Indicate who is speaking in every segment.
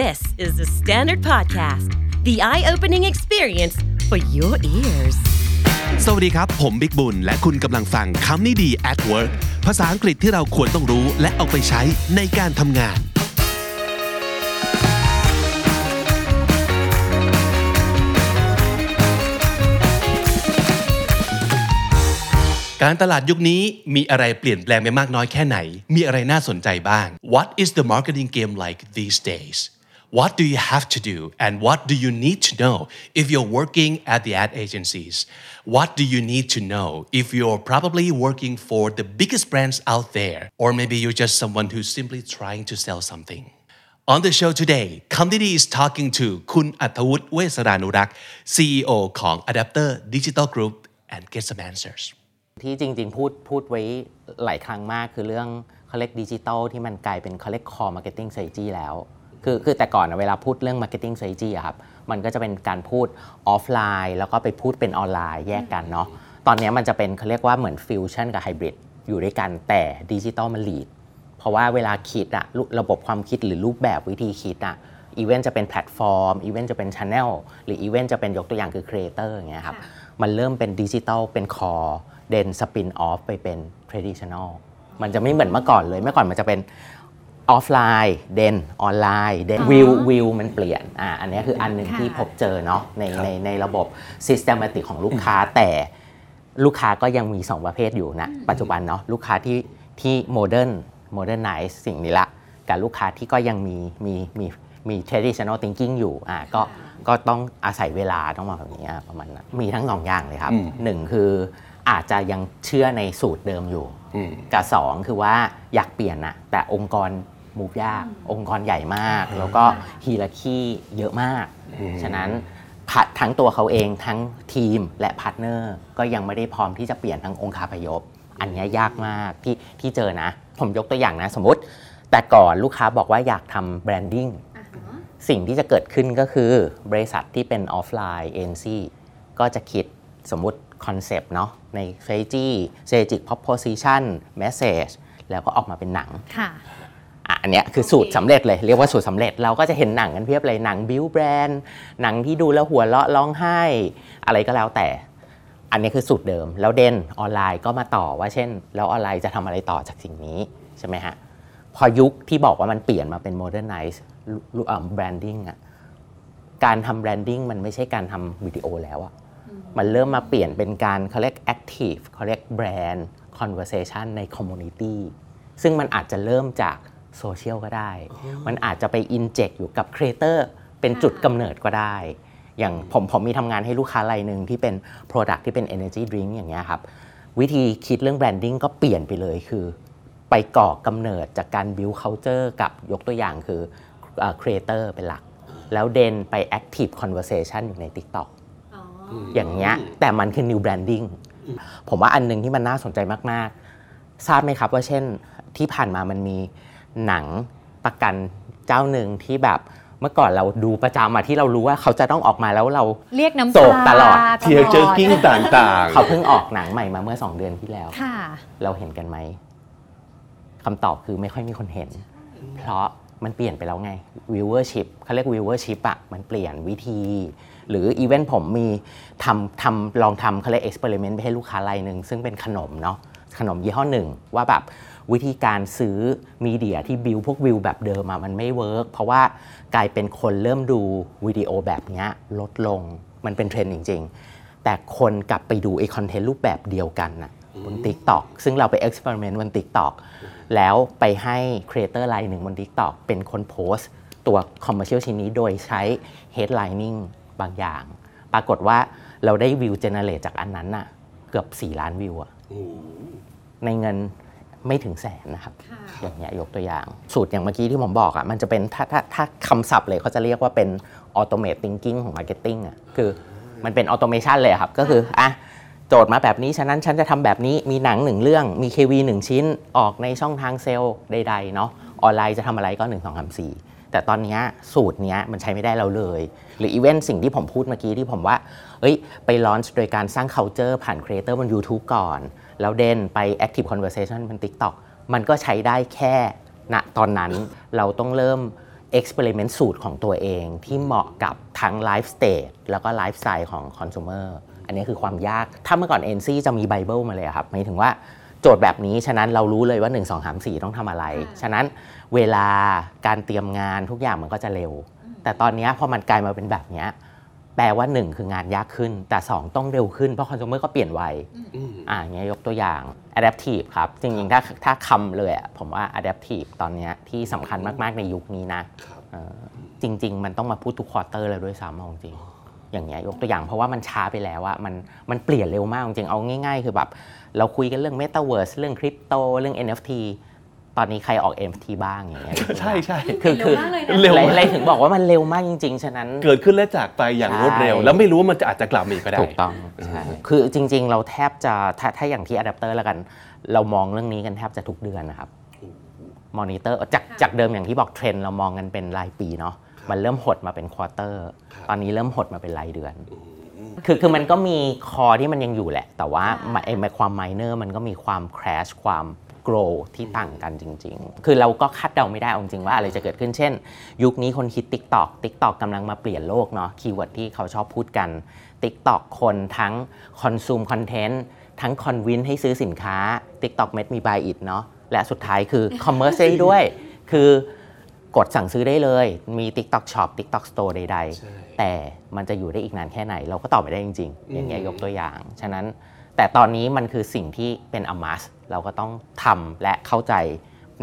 Speaker 1: This is the Standard Podcast, the eye opening experience for your ears.
Speaker 2: สวัสดีครับ ผมบิ๊กบุญ และคุณกำลังฟังคำนี้ดี at work ภาษาอังกฤษที่เราควรต้องรู้และเอาไปใช้ในการทำงาน การตลาดยุคนี้มีอะไรเปลี่ยนแปลงไปมากน้อยแค่ไหน มีอะไรน่าสนใจบ้าง What is the marketing game like these days What do you have to do and what do you need to know if you're working at the ad agencies What do you need to know if you're probably working for the biggest brands out there or maybe you're just someone who's simply trying to sell something On the show today, Comedy is talking to คุณอัธวุฒิเวสรานุรักษ์ CEO ของ Adapter Digital Group and get some answers.
Speaker 3: ที่จริง ๆ พูดพูดไว้หลายครั้งมากคือเรื่องเขาเรียกดิจิตอลที่มันกลายเป็นเขาเรียก core marketing strategy แล้ว คือคือแต่ก่อนอะเวลาพูดเรื่อง marketing strategy อะครับมันก็จะเป็นการพูดออฟไลน์ แล้วก็ไปพูดเป็นออนไลน์แยกกันเนาะตอนนี้มันจะเป็นเขาเรียกว่าเหมือนฟิวชั่นกับไฮบริดอยู่ด้วยกันแต่ดิจิตอลมัน lead เพราะว่าเวลาคิดอะรูระบบความคิดหรือรูปแบบวิธีคิดอะ even จะเป็นแพลตฟอร์มอีเวนต์จะเป็นช n แนลหรืออีเวนต์จะเป็นยกตัวอย่างคือ creator อย่างเงี้ยครับมันเริ่มเป็นดิจิตอลเป็น core then spin off ไปเป็น traditional มันจะไม่เหมือนเมื่อก่อนเลย เมื่อก่อนมันจะเป็น ออฟไลน์ then ออนไลน์ then view view มันเปลี่ยนอ่าอันนี้คืออันหนึ่งที่พบเจอเนาะในในในระบบ systematic ของลูกค้าแต่ลูกค้าก็ยังมี 2 ประเภทอยู่นะปัจจุบันเนาะลูกค้าที่ที่ modern modernize สิ่งนี้ละ กับลูกค้าที่ก็ยังมีมีมีมี traditional thinking อยู่อ่าก็ก็ต้องอาศัยเวลาต้องมาแบบนี้อะประมาณนั้นมีทั้งสองอย่างเลยครับหนึ่งคืออาจจะยังเชื่อในสูตรเดิมอยู่กับสองคือว่าอยากเปลี่ยนนะแต่องค์กร move ยาก องค์กรใหญ่มาก แล้วก็ hierarchy เยอะมาก ฉะนั้นพัดทั้งตัวเขาเองทั้งทีมและ partner ก็ยังไม่ได้พร้อมที่จะเปลี่ยนทั้งองค์คาพยพ อันเนี้ยยากมากที่ที่เจอนะ ผมยกตัวอย่างนะ สมมติ แต่ก่อนลูกค้าบอกว่าอยากทำ branding สิ่งที่จะเกิดขึ้นก็คือบริษัทที่เป็น offline agency ก็จะคิดสมมุติคอนเซปต์เนาะใน strategy strategic proposition message แล้วก็ออกมาเป็นหนัง
Speaker 4: ค่ะ
Speaker 3: อะอันเนี้ยคือสูตรสำเร็จเลยเรียกว่าสูตรสำเร็จเราก็จะเห็นหนังกันเพียบเลยหนังบิวแบรนด์หนังที่ดูแล้วหัวเราะร้องไห้ อะไรก็แล้วแต่ อันนี้คือสูตรเดิม แล้ว then ออนไลน์ก็มาต่อว่าเช่น แล้วออนไลน์จะทำอะไรต่อจากสิ่งนี้ใช่ไหมฮะพอยุคที่บอกว่ามันเปลี่ยนมาเป็น modernize แบรนดิ้งอะการทำแบรนดิ้งมันไม่ใช่การทำวิดีโอแล้วอะมันเริ่มมาเปลี่ยนเป็นการเขาเรียก active เขาเรียกแบรนด์ conversation ใน community ซึ่งมันอาจจะเริ่มจาก โซเชียลก็ได้ มันอาจจะไป inject อยู่กับ creatorเป็นจุดกำเนิดก็ได้ อย่างผมผมมีทำงานให้ลูกค้ารายหนึ่งที่เป็น Product ที่เป็น Energy Drink อย่างเงี้ยครับ วิธีคิดเรื่อง branding ก็เปลี่ยนไปเลยคือไปก่อกำเนิดจากการ build culture กับยกตัวอย่างคือ creator เป็นหลัก แล้ว then ไป active conversation อยู่ใน TikTok อย่างเงี้ยแต่มันคือ new branding ผมว่าอันหนึงที่มันน่าสนใจมาก ๆ ทราบไหมครับว่าเช่นที่ผ่านมามันมี หนังประกันเจ้าหนึ่งที่แบบเมื่อก่อนเราดูประจำอะที่เรารู้ว่าเขาจะต้องออกมาแล้วเรา
Speaker 4: เรียกน้ำ
Speaker 3: โศกตลอด
Speaker 2: tear-jerking ต่างๆ
Speaker 3: เขาเพิ่งออกหนังใหม่มาเมื่อ 2 เดือนที่แล้ว
Speaker 4: ค่ะ
Speaker 3: เราเห็นกันไหมคำตอบคือไม่ค่อยมีคนเห็น เพราะมันเปลี่ยนไปแล้วไง viewership เขาเรียก viewership อะมันเปลี่ยนวิธี หรืออีเวนต์ผมมีทำทำลองทำเขาเรียก experiment ไปให้ลูกค้ารายหนึ่งซึ่งเป็นขนมเนาะขนมยี่ห้อหนึ่งว่าแบบ วิธีการซื้อ media ที่ build พวกวิวแบบเดิมอะมันไม่ work เพราะว่ากลายเป็นคนเริ่มดูวิดีโอแบบเนี้ยลดลงมันเป็นเทรนด์จริง ๆ แต่คนกลับไปดูไอ content รูปแบบเดียวกันนะบน TikTok ซึ่งเราไป experiment บน TikTok แล้วไปให้ creator รายหนึ่งบน TikTok เป็นคนโพสต์ ตัว commercial ชิ้นนี้โดยใช้ headlining บางอย่าง ปรากฏว่าเราได้วิวเจเนเรตจากอันนั้นน่ะ เกือบ 4 ล้านวิวอะในเงิน ไม่ถึงแสนนะครับ อย่างเงี้ยยกตัวอย่าง สูตรอย่างเมื่อกี้ที่ผมบอกอะมันจะเป็นถ้าถ้าถ้าคำศัพท์เลยเขาจะเรียกว่าเป็น automate thinking ของ marketing อะคือมันเป็น automation เลยอะครับ ก็คืออะโจทย์มาแบบนี้ ฉะนั้นฉันจะทำแบบนี้มีหนังหนึ่งเรื่องมี KV หนึ่งชิ้นออกในช่องทางเซลล์ใดๆเนาะออนไลน์จะทำอะไรก็ 1 2 3 4 แต่ตอนนี้สูตรนี้มันใช้ไม่ได้เราเลย หรืออีเวนต์สิ่งที่ผมพูดเมื่อกี้ที่ผมว่า เอ้ย ไป launch โดยการสร้าง culture ผ่าน creator บน YouTube ก่อน แล้ว then ไป active conversation บน TikTok มันก็ใช้ได้แค่ณตอนนั้นเราต้องเริ่ม experiment สูตรของตัวเองที่เหมาะกับทั้ง life stage แล้วก็ life style ของ consumer อันนี้คือความยาก ถ้าเมื่อก่อน NC จะมีไบเบิลมาเลยครับหมายถึงว่า โจทย์แบบนี้ ฉะนั้นเรารู้เลยว่า 1 2 3 4 ต้องทำอะไร ฉะนั้นเวลาการเตรียมงานทุกอย่างมันก็จะเร็ว แต่ตอนเนี้ยพอมันกลายมาเป็นแบบเนี้ยแปลว่า 1 คืองานยากขึ้น แต่ 2 ต้องเร็วขึ้น เพราะ consumer ก็เปลี่ยนไวอ่าอย่างเงี้ยยกตัวอย่าง adaptive ครับ จริงๆ ถ้าถ้าคำเลยอะผมว่า adaptive ตอนเนี้ยที่สำคัญมากๆในยุคนี้นะเออจริง ๆ มันต้องมาพูดทุกควอเตอร์เลยด้วยซ้ำเอาจริง อย่างเงี้ยยกตัวอย่างเพราะว่ามันช้าไปแล้วอะมันมันเปลี่ยนเร็วมากจริงๆเอาง่าย ๆ คือแบบเราคุยกันเรื่อง Metaverse เรื่องคริปโตเรื่อง NFT ตอนนี้ใครออก NFT บ้างอย่างเงี้ย
Speaker 2: ใช่ใช่
Speaker 3: คือคือ
Speaker 2: เร็วมาก
Speaker 3: เลยถึงบอกว่ามันเร็วมากจริง ๆ ฉะนั้น
Speaker 2: เกิดขึ้นและจากไปอย่างรวดเร็ว
Speaker 3: ใช่
Speaker 2: แล้วไม่รู้ว่ามันจะอาจจะกลับมาอีกก็ได้
Speaker 3: ถูกต้องใช่คือจริง ๆ เราแทบจะถ้าถ้าอย่างที่อะแดปเตอร์แล้วกัน เรามองเรื่องนี้กันแทบจะทุกเดือนนะครับมอนิเตอร์จากจากเดิมอย่างที่บอกเทรนด์เรามองกันเป็นรายปีเนาะ มันเริ่มหดมาเป็น quarter ตอนนี้เริ่มหดมาเป็นรายเดือน คือคือมันก็มี core ที่มันยังอยู่แหละ แต่ว่าไอ้ไอ้ความ minor มันก็มีความ crash ความ grow ที่ต่างกันจริง ๆ คือเราก็คาดเดาไม่ได้เอาจริงๆว่าอะไรจะเกิดขึ้น เช่น ยุคนี้คนคิด TikTok TikTok กำลังมาเปลี่ยนโลกเนาะ keyword ที่เขาชอบพูดกัน TikTok คนทั้ง consume content ทั้ง convince ให้ซื้อสินค้า TikTok made me buy it เนาะ และสุดท้ายคือ commerce ได้ด้วย คือ กดสั่งซื้อได้เลย มี TikTok Shop TikTok Store ใด
Speaker 2: ใช่
Speaker 3: ๆแต่มันจะอยู่ได้อีกนานแค่ไหน เราก็ตอบไม่ได้จริง ๆ อย่างเงี้ยยกตัวอย่าง ฉะนั้นแต่ตอนนี้มันคือสิ่งที่เป็นอมัสเราก็ต้องทำและเข้าใจ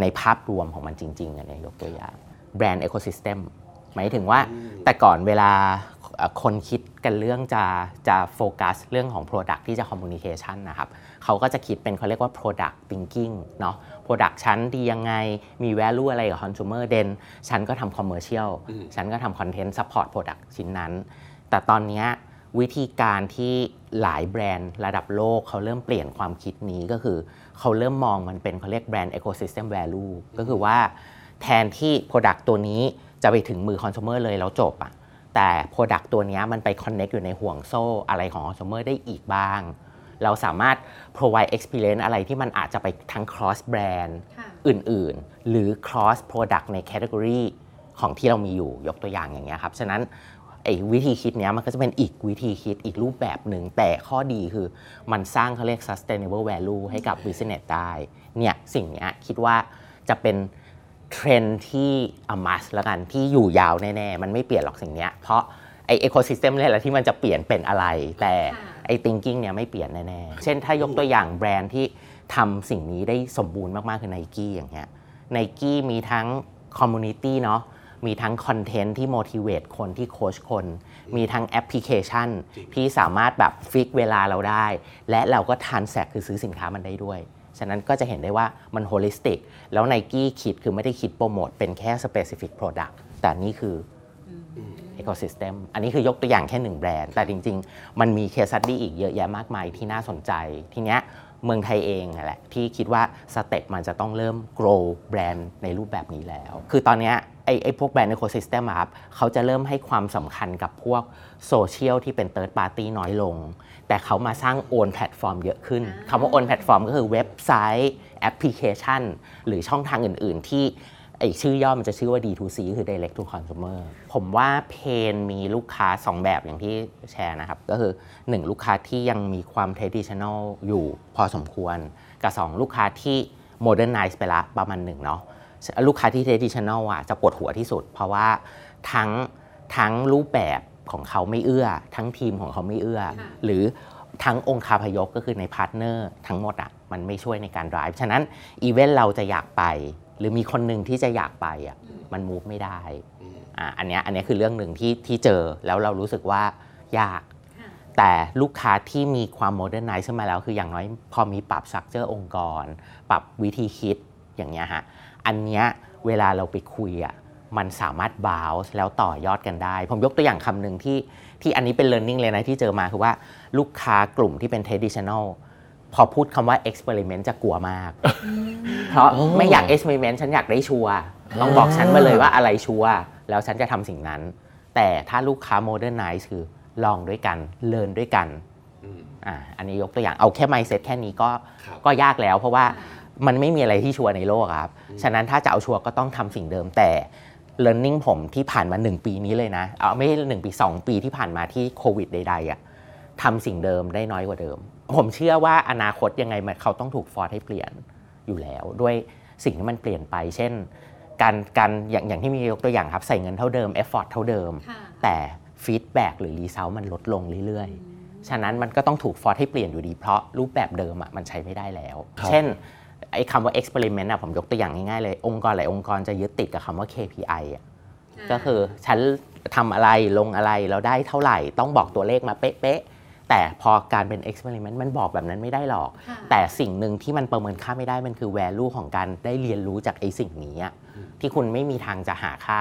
Speaker 3: ในภาพรวมของมันจริงๆอันนี้ยกตัวอย่างแบรนด์ Ecosystem หมายถึงว่าแต่ก่อนเวลาเอ่อคนคิดกันเรื่องจะจะโฟกัสเรื่องของ Product ที่จะ Communication นะครับเขาก็จะคิดเป็นเขาเรียกว่า Product Thinking เนาะ Product ชั้นดียังไง มี value อะไรกับ Consumer เด่นฉันก็ทำ Commercial ฉันก็ทำ Content Support Product ชิ้นนั้น แต่ตอนเนี้ยวิธีการที่หลายแบรนด์ระดับโลกเขาเริ่มเปลี่ยนความคิดนี้ก็คือ เขาเริ่มมองมันเป็นเขาเรียกแบรนด์ Ecosystem Value ก็คือว่าแทนที่ Product ตัวนี้จะไปถึงมือ Consumer เลยแล้วจบอะแต่ Product ตัวเนี้ยมันไป Connect อยู่ในห่วงโซ่อะไรของ Consumer ได้อีกบ้าง เราสามารถ provide experience อะไรที่มันอาจจะไปทั้ง cross brand
Speaker 4: ค่ะ
Speaker 3: อื่นๆ หรือ cross product ใน category ของที่เรามีอยู่ยกตัวอย่างอย่างเงี้ยครับ ฉะนั้นไอ้วิธีคิดเนี้ยมันก็จะเป็นอีกวิธีคิดอีกรูปแบบหนึ่ง แต่ข้อดีคือมันสร้างเขาเรียก sustainable value ให้กับ business ได้เนี่ยสิ่งเนี้ยคิดว่าจะเป็นเทรนด์ที่อมัสละกันที่อยู่ยาวแน่ ๆ มันไม่เปลี่ยนหรอกสิ่งเนี้ยเพราะไอเอ o s ซิสเต็มนี่แหละที่มันจะเปลี่ยนเป็นอะไร แต่
Speaker 4: ค่ะ
Speaker 3: ไอ้ thinking เนี่ยไม่เปลี่ยนแน่ๆ เช่นถ้ายกตัวอย่างแบรนด์ที่ทำสิ่งนี้ได้สมบูรณ์มาก ๆ คือ Nike อย่างเงี้ย Nike มีทั้ง community เนาะมีทั้ง content ที่ motivate คนที่โค้ชคน มีทั้งแอปพลิเคชันที่สามารถแบบ fix เวลาเราได้ และเราก็ transact คือซื้อสินค้ามันได้ด้วย ฉะนั้นก็จะเห็นได้ว่ามัน holistic แล้ว Nike คิดคือไม่ได้คิดโปรโมทเป็นแค่ specific product แต่นี่คือ ecosystem อันนี้คือยกตัวอย่างแค่หนึ่งแบรนด์ แต่จริง ๆ มันมีเคส s ั d ดี้อีกเยอะแยะมากมายที่น่าสนใจ ทีเนี้ยเมืองไทยเองนั่นแหละที่คิดว่า step มันจะต้องเริ่ม grow แบรนด์ในรูปแบบนี้แล้ว คือตอนเนี้ยไอ้ไอ้พวกแบรนด์ ecosystem อะครับเขาจะเริ่มให้ความสำคัญกับพวกโซเชียลที่เป็น third party น้อยลง แต่เขามาสร้าง own platform เยอะขึ้นคำว่า own platform ก็คือเว็บไซต์แอปพลิเคชัน หรือช่องทางอื่น ๆ ที่ ไอชื่อย่อมันจะชื่อว่า D2C คือ Direct to Consumer ผมว่า pain มีลูกค้า 2 แบบอย่างที่แชร์นะครับ ก็คือ 1 ลูกค้าที่ยังมีความ traditional อยู่พอสมควร กับ 2 ลูกค้าที่ modernize ไปละประมาณหนึ่งเนาะลูกค้าที่ traditional อะจะปวดหัวที่สุด เพราะว่าทั้งทั้งรูปแบบของเขาไม่เอื้อ ทั้งทีมของเขาไม่เอื้อ
Speaker 4: ค่ะ
Speaker 3: หรือทั้งองค์คาพยพก็คือใน partner ทั้งหมดอะมันไม่ช่วยในการ drive ฉะนั้นอีเวนต์เราจะอยากไป หรือมีคนหนึ่งที่จะอยากไปอะมัน move ไม่ได้อ่าอันเนี้ยอันเนี้ยคือเรื่องหนึ่งที่ที่เจอแล้วเรารู้สึกว่ายาก
Speaker 4: ค่ะ
Speaker 3: แต่ลูกค้าที่มีความ modernize ขึ้นมาแล้วคืออย่างน้อยพอมีปรับสักเจอองค์กร ปรับวิธีคิดอย่างเงี้ยฮะอันเนี้ยเวลาเราไปคุยอะมันสามารถ bounce แล้วต่อยอดกันได้ ผมยกตัวอย่างคำหนึ่งที่ที่อันนี้เป็น learning เลยนะที่เจอมาคือว่าลูกค้ากลุ่มที่เป็น traditional พอพูดคำว่า experiment จะกลัวมาก เพราะไม่อยาก experiment ฉันอยากได้ชัวร์ต้องบอกฉันมาเลยว่าอะไรชัวร์แล้วฉันจะทำสิ่งนั้น แต่ถ้าลูกค้า modernize คือลองด้วยกันเรียนด้วยกันอ่าอันนี้ยกตัวอย่างเอาแค่ mindset แค่นี้ก็
Speaker 2: ครับ
Speaker 3: ก็ยากแล้ว เพราะว่ามันไม่มีอะไรที่ชัวร์ในโลกอะครับ ฉะนั้นถ้าจะเอาชัวร์ก็ต้องทำสิ่งเดิมแต่ learning ผมที่ผ่านมา 1 ปีนี้เลยนะ เอาไม่ใช่หนึ่งปี 2 ปีที่ผ่านมาที่โควิดใดๆอะทำสิ่งเดิมได้น้อยกว่าเดิม ผมเชื่อว่าอนาคตยังไงมันเขาต้องถูก force ให้เปลี่ยนอยู่แล้ว ด้วยสิ่งที่มันเปลี่ยนไป เช่น การการอย่างอย่างที่มียกตัวอย่างครับใส่เงินเท่าเดิม effort เท่าเดิม
Speaker 4: ค่ะ
Speaker 3: แต่ feedback หรือ result มันลดลงเรื่อยๆ ฉะนั้นมันก็ต้องถูก force ให้เปลี่ยนอยู่ดี เพราะรูปแบบเดิมอะมันใช้ไม่ได้แล้ว
Speaker 2: ครับ
Speaker 3: เช่นไอ้คำว่า experiment อะผมยกตัวอย่างง่ายๆเลย องค์กรหลายองค์กรจะยึดติดกับคำว่า KPI อะก็คือฉันทำอะไรลงอะไรแล้วได้เท่าไหร่ ต้องบอกตัวเลขมาเป๊ะๆ แต่พอการเป็น experiment มันบอกแบบนั้นไม่ได้หรอก
Speaker 4: ค่ะ
Speaker 3: แต่สิ่งหนึ่งที่มันประเมินค่าไม่ได้มันคือ value ของการได้เรียนรู้จากไอ้สิ่งนี้อะที่คุณไม่มีทางจะหาค่า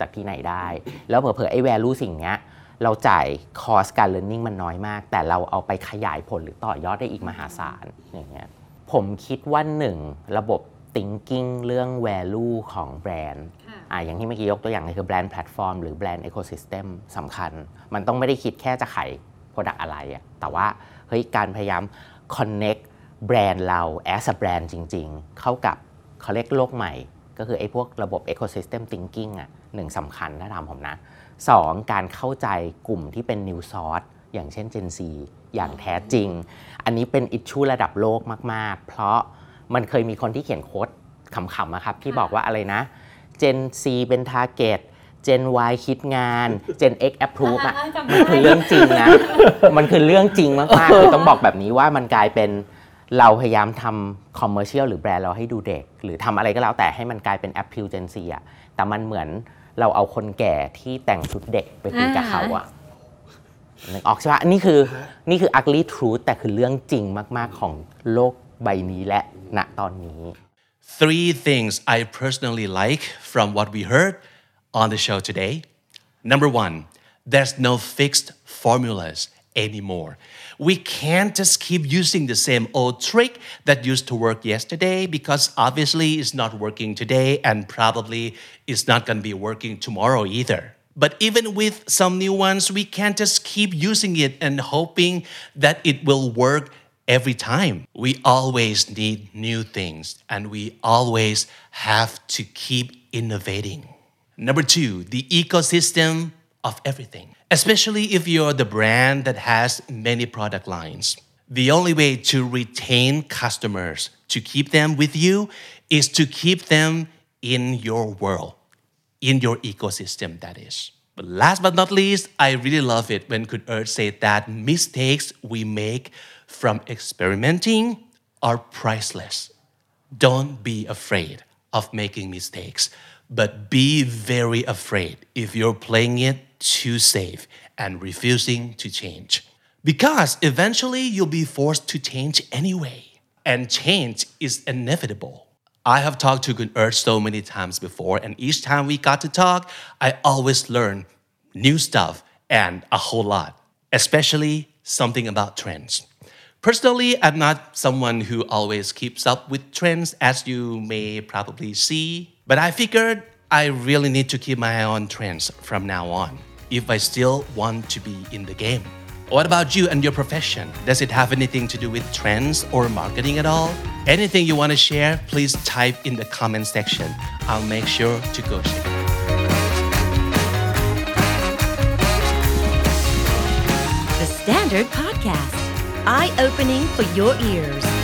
Speaker 3: จากที่ไหนได้ แล้วเผลอๆไอ้ value สิ่งเนี้ยเราจ่ายคอสการ learning มันน้อยมาก แต่เราเอาไปขยายผลหรือต่อยอดได้อีกมหาศาลอย่างเงี้ยผมคิดว่าหนึ่งระบบ thinking เรื่อง value ของแบรนด์
Speaker 4: ค่ะ
Speaker 3: อ่าอย่างที่เมื่อกี้ยกตัวอย่างเลยคือแบรนด์แพลตฟอร์มหรือแบรนด์ Ecosystem สำคัญ มันต้องไม่ได้คิดแค่จะขาย Product อะไรอะแต่ว่าเฮ้ยการพยายาม connect แบรนด์เรา as a brand จริง ๆ เข้ากับเขาเรียกโลกใหม่ ก็คือไอ้พวกระบบ Ecosystem Thinking อะหนึ่งสำคัญถ้าถามผมนะสองการเข้าใจกลุ่มที่เป็น New Source อย่างเช่น Gen Z อย่างแท้จริง อันนี้เป็นอิชชูระดับโลกมาก ๆ เพราะมันเคยมีคนที่เขียนโค้ดขำๆนะครับ ที่บอกว่าอะไรนะ Gen C เป็น Target Gen Y คิดงาน Gen X approve อะ
Speaker 4: อ่าๆจำได้
Speaker 3: มันคือเรื่องจริงนะ มันคือเรื่องจริงมากๆคือต้องบอกแบบนี้ว่ามันกลายเป็นเราพยายามทำคอมเมอร์เชียลหรือแบรนด์เราให้ดูเด็ก หรือทำอะไรก็แล้วแต่ให้มันกลายเป็น appeal Gen Z อะแต่มันเหมือนเราเอาคนแก่ที่แต่งชุดเด็กไปคุยกับเขาอะนึกออกใช่ปะนี่คือนี่คือ ugly truth แต่คือเรื่องจริงมาก ๆ ของโลกใบนี้และณตอนนี้
Speaker 2: Three things I personally like from what we heard on the show today. Number one, there's no fixed formulas anymore. We can't just keep using the same old trick that used to work yesterday because obviously it's not working today and probably it's not going to be working tomorrow either. But even with some new ones, we can't just keep using it and hoping that it will work every time. We always need new things and we always have to keep innovating. Number two, the ecosystem of everything, especially if you're the brand that has many product lines. The only way to retain customers, to keep them with you, is to keep them in your world in your ecosystem, that is. But last but not least, I really love it when Kun Earth said that mistakes we make from experimenting are priceless. Don't be afraid of making mistakes, but be very afraid if you're playing it too safe and refusing to change. Because eventually you'll be forced to change anyway, and change is inevitable. I have talked to Earth so many times before, and each time we got to talk, I always learn new stuff and a whole lot, especially something about trends. Personally, I'm not someone who always keeps up with trends, as you may probably see, but I figured I really need to keep my eye on trends from now on if I still want to be in the game. What about you and your profession? Does it have anything to do with trends or marketing at all? Anything you want to share, please type in the comment section. I'll make sure to go check it.
Speaker 1: The Standard Podcast, eye opening for your ears.